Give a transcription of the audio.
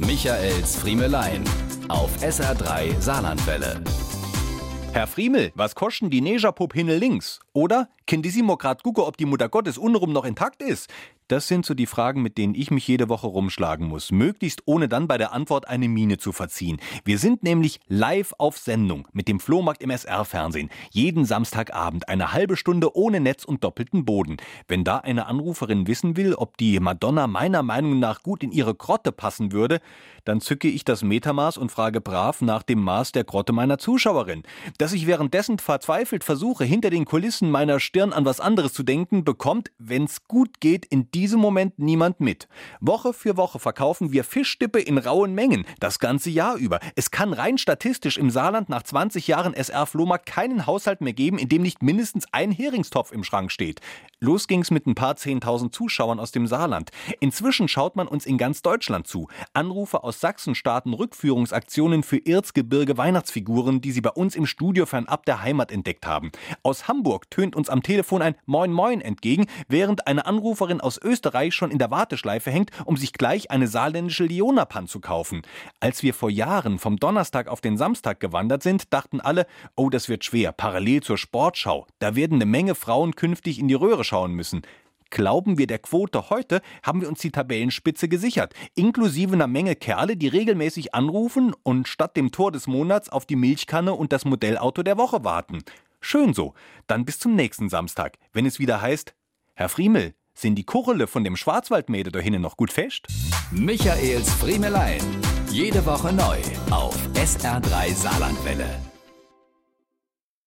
Michaels Friemelein auf SR3 Saarlandwelle. Herr Friemel, was kosten die Negerpup hinne links? Oder, Kindissimo grad gucke, ob die Mutter Gottes unrum noch intakt ist? Das sind so die Fragen, mit denen ich mich jede Woche rumschlagen muss. Möglichst ohne dann bei der Antwort eine Miene zu verziehen. Wir sind nämlich live auf Sendung mit dem Flohmarkt im SR-Fernsehen. Jeden Samstagabend eine halbe Stunde ohne Netz und doppelten Boden. Wenn da eine Anruferin wissen will, ob die Madonna meiner Meinung nach gut in ihre Grotte passen würde, dann zücke ich das Metermaß und frage brav nach dem Maß der Grotte meiner Zuschauerin. Dass ich währenddessen verzweifelt versuche, hinter den Kulissen meiner Stirn an was anderes zu denken, bekommt, wenn's gut geht, in diesem Moment niemand mit. Woche für Woche verkaufen wir Fischstippe in rauen Mengen, das ganze Jahr über. Es kann rein statistisch im Saarland nach 20 Jahren SR Flohmarkt keinen Haushalt mehr geben, in dem nicht mindestens ein Heringstopf im Schrank steht. Los ging's mit ein paar zehntausend Zuschauern aus dem Saarland. Inzwischen schaut man uns in ganz Deutschland zu. Anrufe aus Sachsen starten Rückführungsaktionen für Erzgebirge Weihnachtsfiguren, die sie bei uns im Studio fernab der Heimat entdeckt haben. Aus Hamburg tönt uns am Telefon ein Moin Moin entgegen, während eine Anruferin aus Österreich schon in der Warteschleife hängt, um sich gleich eine saarländische Lionapan zu kaufen. Als wir vor Jahren vom Donnerstag auf den Samstag gewandert sind, dachten alle, oh, das wird schwer, parallel zur Sportschau. Da werden eine Menge Frauen künftig in die Röhre schauen müssen. Glauben wir der Quote heute, haben wir uns die Tabellenspitze gesichert, inklusive einer Menge Kerle, die regelmäßig anrufen und statt dem Tor des Monats auf die Milchkanne und das Modellauto der Woche warten. Schön so. Dann bis zum nächsten Samstag, wenn es wieder heißt, Herr Friemel, sind die Kurrele von dem Schwarzwaldmäde da hinten noch gut fest? Michaels Friemelein. Jede Woche neu auf SR3 Saarlandwelle.